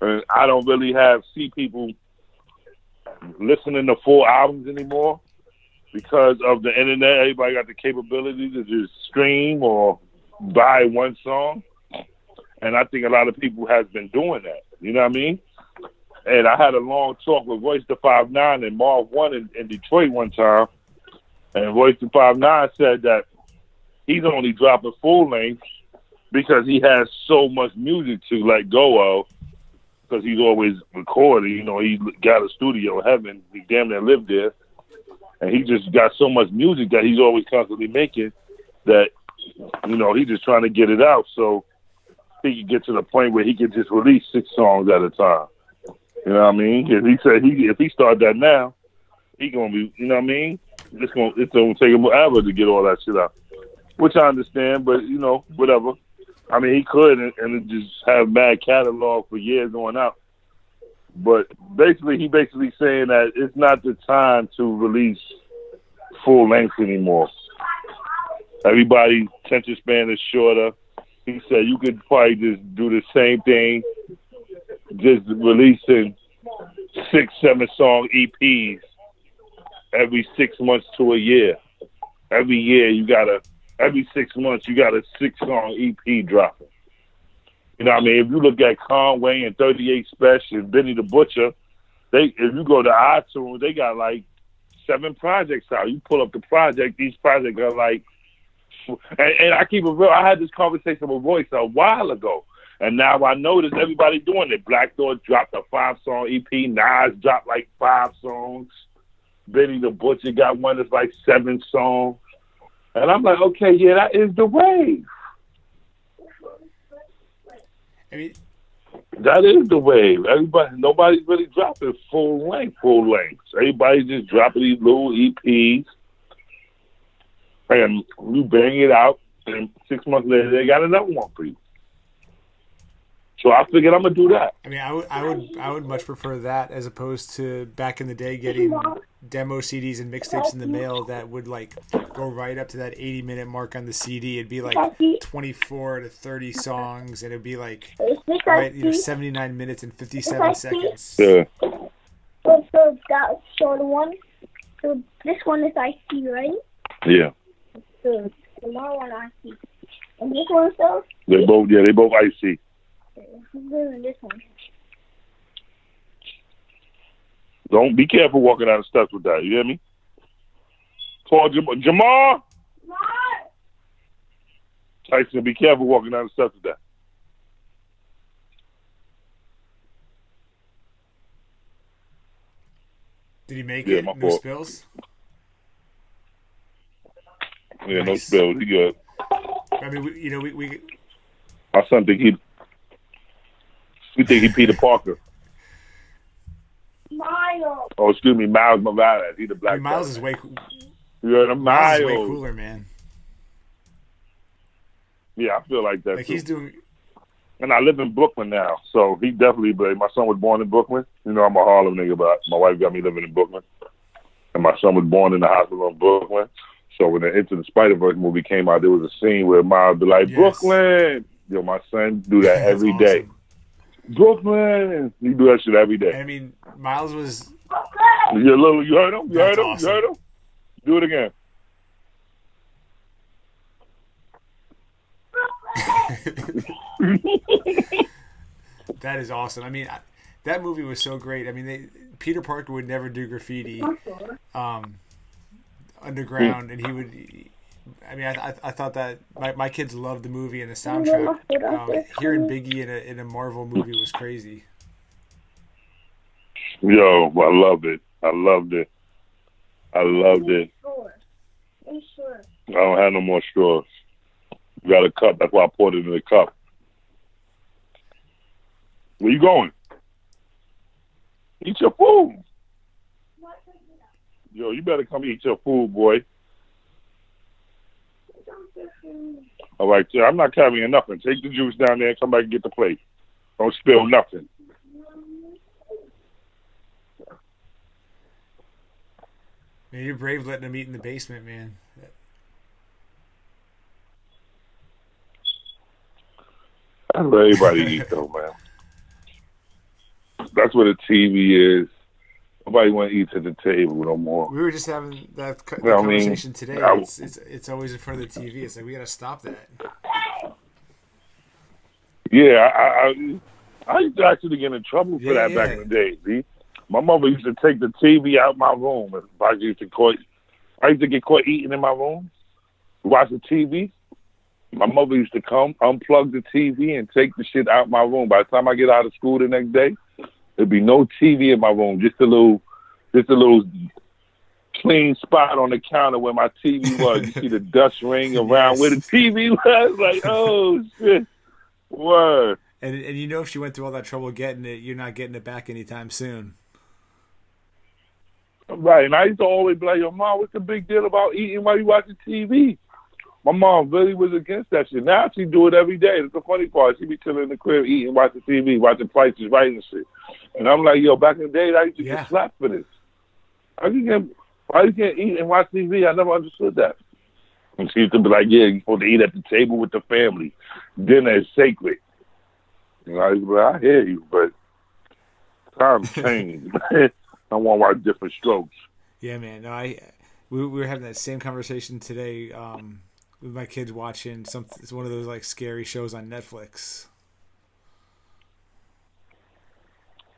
and I don't really have see people listening to full albums anymore because of the internet. Everybody got the capability to just stream or buy one song, and I think a lot of people has been doing that. You know what I mean? And I had a long talk with Royce da 5'9" and Marv Won in, in Detroit one time, and Royce da 5'9" said that he's only dropping full length because he has so much music to let go of. Because he's always recording, you know, he got a studio in heaven. He damn near lived there and he just got so much music that he's always constantly making that you know he's just trying to get it out so he can get to the point where he can just release six songs at a time. You know what I mean? He said he if he start that now, he gonna be you know what I mean? It's gonna it's gonna take him forever to get all that shit out, which I understand, but you know whatever. I mean he could and, and just have bad catalog for years going out. But basically, he basically saying that it's not the time to release full length anymore. Everybody's attention span is shorter. He said you could probably just do the same thing, just releasing six, seven song EPs every six months to a year. Every year you gotta, every six months you got a six song EP dropping. You know what I mean? If you look at Conway and 38 Spesh Benny the Butcher, they if you go to iTunes, they got like seven projects out. You pull up the project, these projects are like and, and I keep it real. I had this conversation with Royce a while ago, and now I notice everybody doing it. Black Thought dropped a five song EP. Nas dropped like five songs. Benny the Butcher got one that's like seven songs. And I'm like, okay, yeah, that is the wave. I mean, That is the wave. Everybody, nobody's really dropping full length, full lengths. Everybody's just dropping these little EPs, and you bang it out, and six months later they got another one for you. So I figured I'm gonna do that. I mean, I would, I would, I would much prefer that as opposed to back in the day getting demo CDs and mixtapes in the mail that would like go right up to that 80 minute mark on the CD. It'd be like 24 to 30 songs, and it'd be like right, you know, 79 minutes and 57 seconds. Yeah. So, so that so the one so this one is IC, right? Yeah. So the more one IC. And this one so They both yeah, they both icy. who's this one? Don't be careful walking down the steps with that. You hear me? Paul Jam- Jamal Tyson, be careful walking down the steps with that. Did he make Yeah, it? No fault. spills. Yeah, no spills. He good. I mean, we, you know, we, we My son think he we think he Peter Parker. Miles. Oh, excuse me, Miles Morales. He the black mean, Miles guy. is way, coo- You heard him? Miles is way cooler, man. Yeah, I feel like that Like too. he's doing. and I live in Brooklyn now, so he definitely. But my son was born in Brooklyn. You know, I'm a Harlem nigga, but my wife got me living in Brooklyn, and my son was born in the hospital in Brooklyn. So when the Into the Spider-Verse movie came out, there was a scene where Miles be like, Yes. "Brooklyn." Yo, my son do that That's every day. Awesome. Brooklyn. He do that shit every day. I mean, Miles was. You little, you heard him? You That's heard him? awesome. You heard him? Do it again. That is awesome. I mean, I, that movie was so great. I mean, they, Peter Parker would never do graffiti um, underground, and he would. I mean, I, I, I thought that my, my kids loved the movie and the soundtrack. Um, hearing Biggie in a in a Marvel movie was crazy. Yo, I loved it. I loved it. I loved it. Sure. I'm. I don't have no more straws. You got a cup. That's why I poured it in the cup. Where you going? Eat your food. Yo, you better come eat your food, boy. All right, yeah, I'm not carrying nothing. Take the juice down there and come back and get the plate. Don't spill nothing. Man, you're brave letting them eat in the basement, man. That's where everybody eat, though, man. That's where the TV is. Nobody want to eat at the table no more. We were just having that co- Well, I mean, conversation today. I- It's, it's it's always in front of the TV. It's like we got to stop that. Yeah, I, I, I used to actually get in trouble for Yeah, that back in the day. See, my mother used to take the TV out my room. If I used to caught, I used to get caught eating in my room, watch the TV. My mother used to come, unplug the TV, and take the shit out my room. By the time I get out of school the next day, there'd be no TV in my room, just a little, just a little clean spot on the counter where my TV was. You see the dust ring around Yes. where the TV was. Like, oh shit, word. And and you know if she went through all that trouble getting it, you're not getting it back anytime soon. Right, and I used to always be like, "Yo, mom, what's the big deal about eating while you watching TV?" My mom really was against that shit. Now she do it every day. That's the funny part. She be chilling in the crib, eating, watching TV, watching Prices writing shit. And I'm like, "Yo, back in the day, I used to Yeah. get slapped for this. I you get, why you can't eat and watch TV? I never understood that." And she used to be like, "Yeah, you're supposed to eat at the table with the family. Dinner is sacred." And I was like, "I hear you, but times change. I want to watch Diff'rent Strokes." Yeah, man. No, I we, we were having that same conversation today um, with my kids watching some. It's one of those like scary shows on Netflix.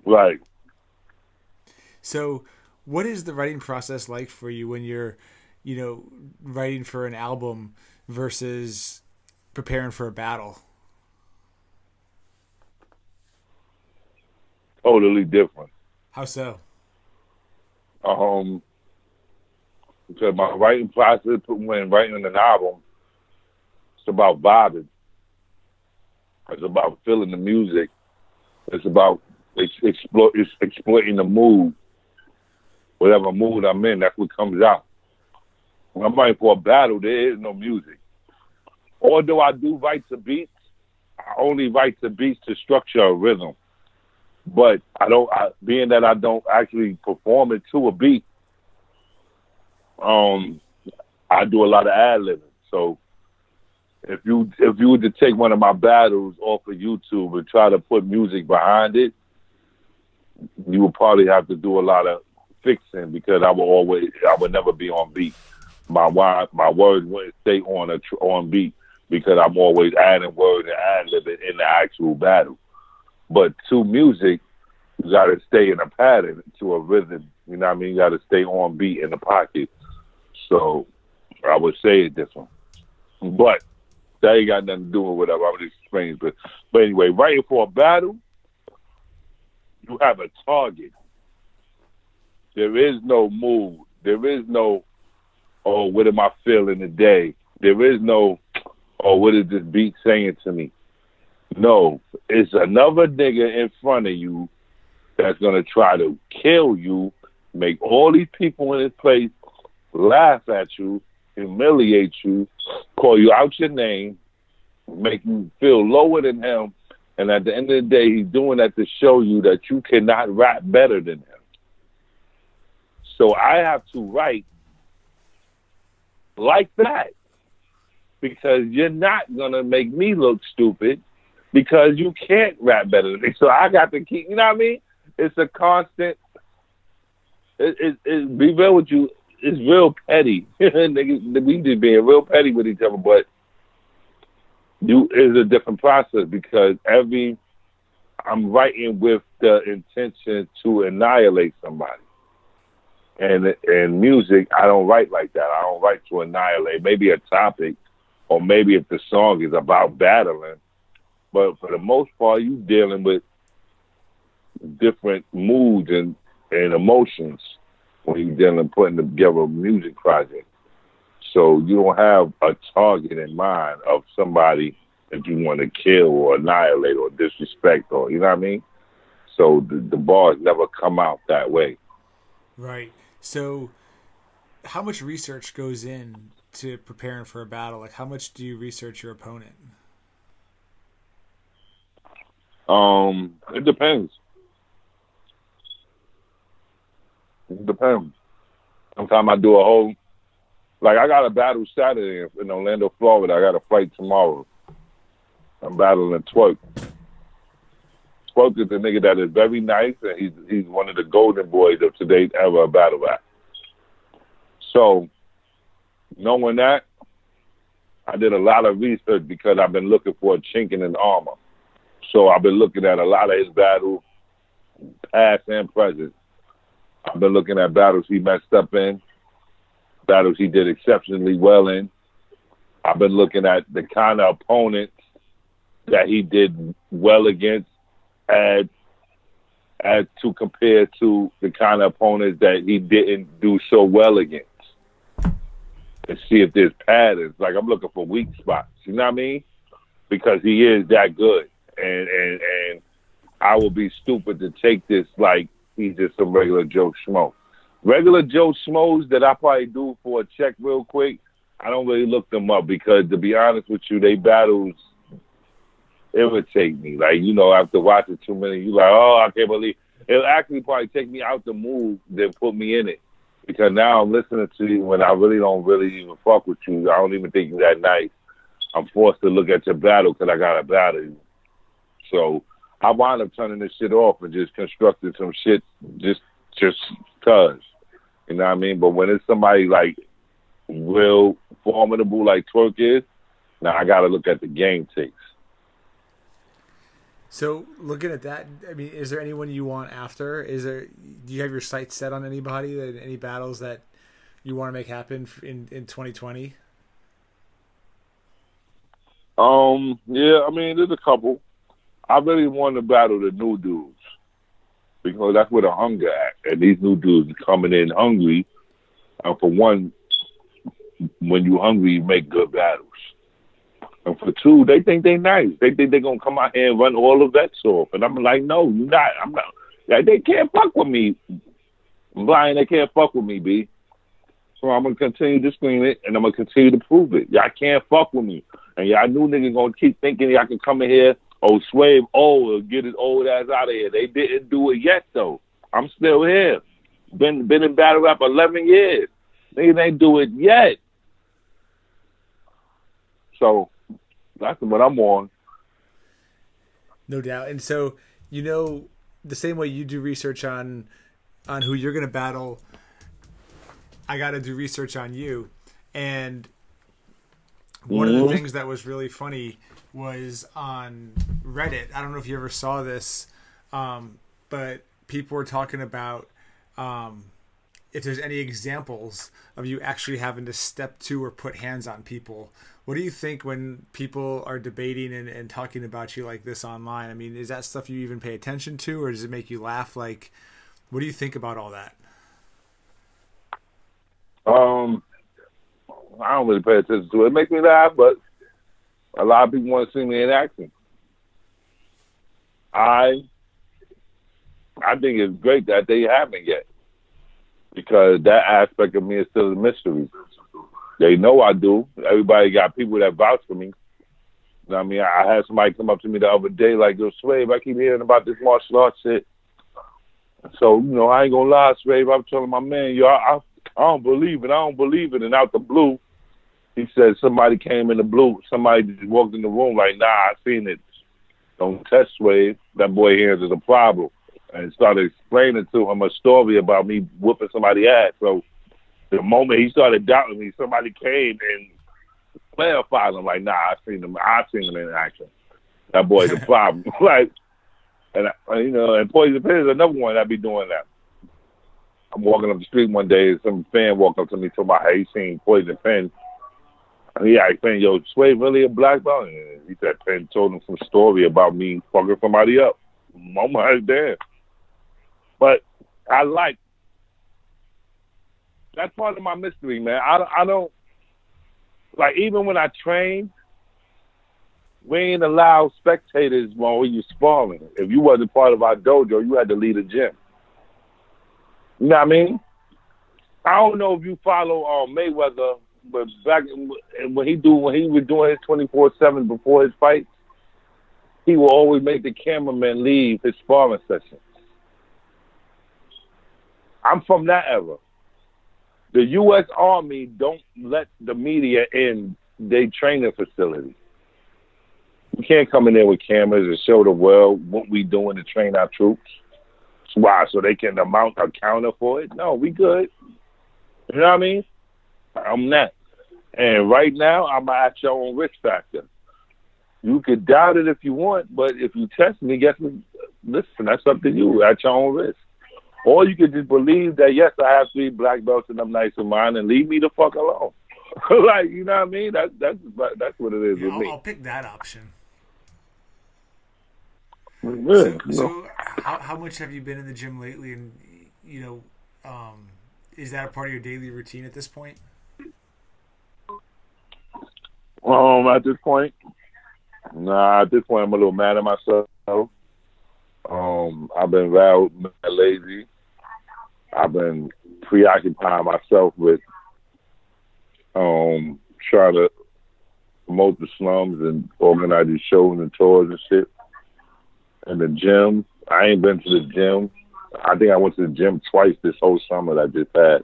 Right. So, what is the writing process like for you when you're, you know, writing for an album versus preparing for a battle? Totally different. How so? Um, because my writing process when writing on an album, it's about vibing. It's about feeling the music. It's about it's, explo- it's exploiting the mood. Whatever mood I'm in, that's what comes out. When I'm writing for a battle, there is no music. Although I do write to beats, I only write to beats to structure a rhythm. But I don't, I, being that I don't actually perform it to a beat, um, I do a lot of ad libbing. So if you if you were to take one of my battles off of YouTube and try to put music behind it, you would probably have to do a lot of fixing because I would always I would never be on beat. My my words wouldn't stay on a on beat because I'm always adding words and ad libbing in the actual battle. But to music, you got to stay in a pattern to a rhythm. You know what I mean? You got to stay on beat in the pocket. So I would say it different. But that ain't got nothing to do with whatever. I'm just explaining. But, but anyway, writing for a battle, you have a target. There is no mood. There is no, oh, what am I feeling today? There is no, oh, what is this beat saying to me? No, it's another nigga in front of you that's gonna try to kill you, make all these people in this place laugh at you, humiliate you, call you out your name, make you feel lower than him, and at the end of the day, he's doing that to show you that you cannot rap better than him. So I have to write like that because you're not gonna make me look stupid because you can't rap better than me. So I got to keep, you know what I mean? It's a constant. It, it, it be real with you. It's real petty. We just being real petty with each other, but you is a different process because every I'm writing with the intention to annihilate somebody. And in music, I don't write like that. I don't write to annihilate. Maybe a topic, or maybe if the song is about battling. But for the most part, you dealing with different moods and, and emotions when you're dealing with putting together a music project. So you don't have a target in mind of somebody that you want to kill or annihilate or disrespect or you know what I mean. So the, the bars never come out that way. Right. So, how much research goes in to preparing for a battle? Like, how much do you research your opponent? Um, it depends. It depends. Sometimes I do a whole, like I got a battle Saturday in Orlando, Florida. I got a fight tomorrow. I'm battling Twork. Twork is a nigga that is very nice, and he's he's one of the golden boys of today's ever battle rap. So, knowing that, I did a lot of research because I've been looking for a chink in his armor. So I've been looking at a lot of his battles, past and present. I've been looking at battles he messed up in, battles he did exceptionally well in. I've been looking at the kind of opponents that he did well against as as to compare to the kind of opponents that he didn't do so well against. And see if there's patterns. Like I'm looking for weak spots. You know what I mean? Because he is that good. And and and I would be stupid to take this like he's just some regular Joe Schmo. Regular Joe Schmoes that I probably do for a check real quick, I don't really look them up because to be honest with you, they battles irritate me. Like, you know, after watching too many, you like, oh, I can't believe it'll actually probably take me out the mood than put me in it. because now I'm listening to you when I really don't really even fuck with you. I don't even think you're that nice. I'm forced to look at your battle because I got to battle. So I wind up turning this shit off and just constructing some shit just just cause. You know what I mean? But when it's somebody like real formidable like Twork is, now I gotta look at the game takes. So looking at that, I mean, is there anyone you want after? Is there? Do you have your sights set on anybody? That any battles that you want to make happen in in 2020? Um, yeah, I mean, there's a couple. I really want to battle the new dudes because that's where the hunger at, and these new dudes are coming in hungry. And for one, when you hungry, you make good battles. And for two, they think they nice. They think they're gonna come out here and run all the vets off. And I'm like, no, you're not. I'm not. Like, they can't fuck with me. I'm lying. They can't fuck with me, b. So I'm gonna continue to scream it, and I'm gonna continue to prove it. Y'all can't fuck with me, and y'all new niggas gonna keep thinking y'all can come in here. Oh, Swave, oh, get his old ass out of here. They didn't do it yet though. I'm still here. Been been in battle rap 11 years. Niggas ain't do it yet. So that's what I'm on. No doubt. And so you know the same way you do research on on who you're going to battle. I got to do research on you, and one Mhm. of the things that was really funny was on Reddit. I don't know if you ever saw this, um, but people were talking about um, if there's any examples of you actually having to step to or put hands on people. What do you think when people are debating and, and talking about you like this online? I mean, is that stuff you even pay attention to, or does it make you laugh? Like, what do you think about all that? Um, I don't really pay attention to it. It makes me laugh, but a lot of people want to see me in action. I I think it's great that they haven't yet because that aspect of me is still a mystery. They know I do. Everybody got people that vouch for me. You know I mean, I had somebody come up to me the other day like, "Yo, Swave, I keep hearing about this martial arts shit." So you know, I ain't gonna lie, Swave. I'm telling my man, yo, I, I I don't believe it. I don't believe it. And out the blue, he said somebody came in the blue. Somebody just walked in the room like, nah, I seen it. Don't test wave. That boy here is a problem. And started explaining to him a story about me whooping somebody ass. So the moment he started doubting me, somebody came and clarified him like, nah, I seen him. I seen him in action. That boy's a problem. like, and I, you know, and Poison Pen is another one that be doing that. I'm walking up the street one day, and some fan walked up to me, told me how he seen Poison Pen. He asked Pen, yo, Swave really a black belt? And he said Pen told him some story about me fucking somebody up. I'm like, damn. But I like that's part of my mystery, man. I, I don't like even when I train, we ain't allow spectators while we was sparring. If you wasn't part of our dojo, you had to leave the gym. You know what I mean? I don't know if you follow uh, Mayweather, but back when he do when he was doing his twenty four seven before his fights, he will always make the cameraman leave his sparring session. I'm from that era. The U.S. Army don't let the media in their training facility. We can't come in there with cameras and show the world what we doing to train our troops. Why? So they can amount a counter for it? No, we good. You know what I mean? I'm not. And right now, I'm at your own risk factor. You could doubt it if you want, but if you test me, guess what? Listen, that's up to you at your own risk. Or you could just believe that yes, I have three black belts and I'm nice in mine, and leave me the fuck alone. like you know what I mean? That's that's that's what it is Yeah, with I'll, me. I'll pick that option. So, so how, how much have you been in the gym lately? And you know, um, is that a part of your daily routine at this point? Um, at this point, nah. At this point, I'm a little mad at myself. Um, I've been real lazy. I've been preoccupying myself with um trying to promote the slums and organize these shows and tours and shit. And the gym, I ain't been to the gym. I think I went to the gym twice this whole summer that I just had.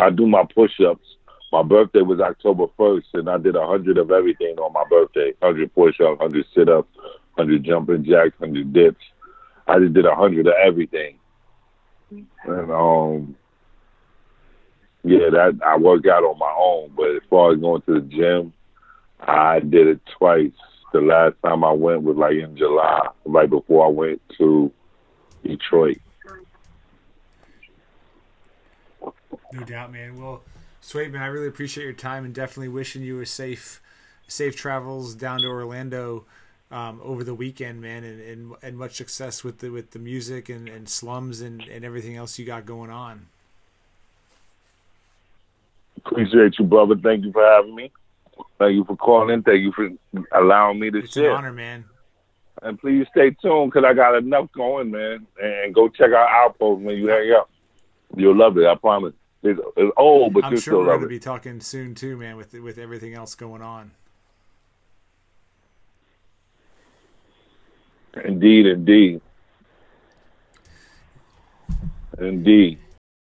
I do my push-ups. My birthday was October first, and I did a hundred of everything on my birthday: hundred push-ups, hundred sit-ups, hundred jumping jacks, hundred dips. I just did a hundred of everything, and um, yeah, that I work out on my own. But as far as going to the gym, I did it twice. The last time I went was like in July, right before I went to Detroit. No doubt, man. Well, sweet man, I really appreciate your time and definitely wishing you a safe, safe travels down to Orlando um, over the weekend, man, and, and and much success with the with the music and, and slums and, and everything else you got going on. Appreciate you, brother. Thank you for having me. Thank you for calling. Thank you for allowing me to It's an share. honor, man. And please stay tuned because I got enough going, man. And go check out Outpost when you hang up. You'll love it. I promise. It's, it's old, but I'm you'll sure still we're going to be talking soon too, man, with with everything else going on. Indeed, indeed. Indeed.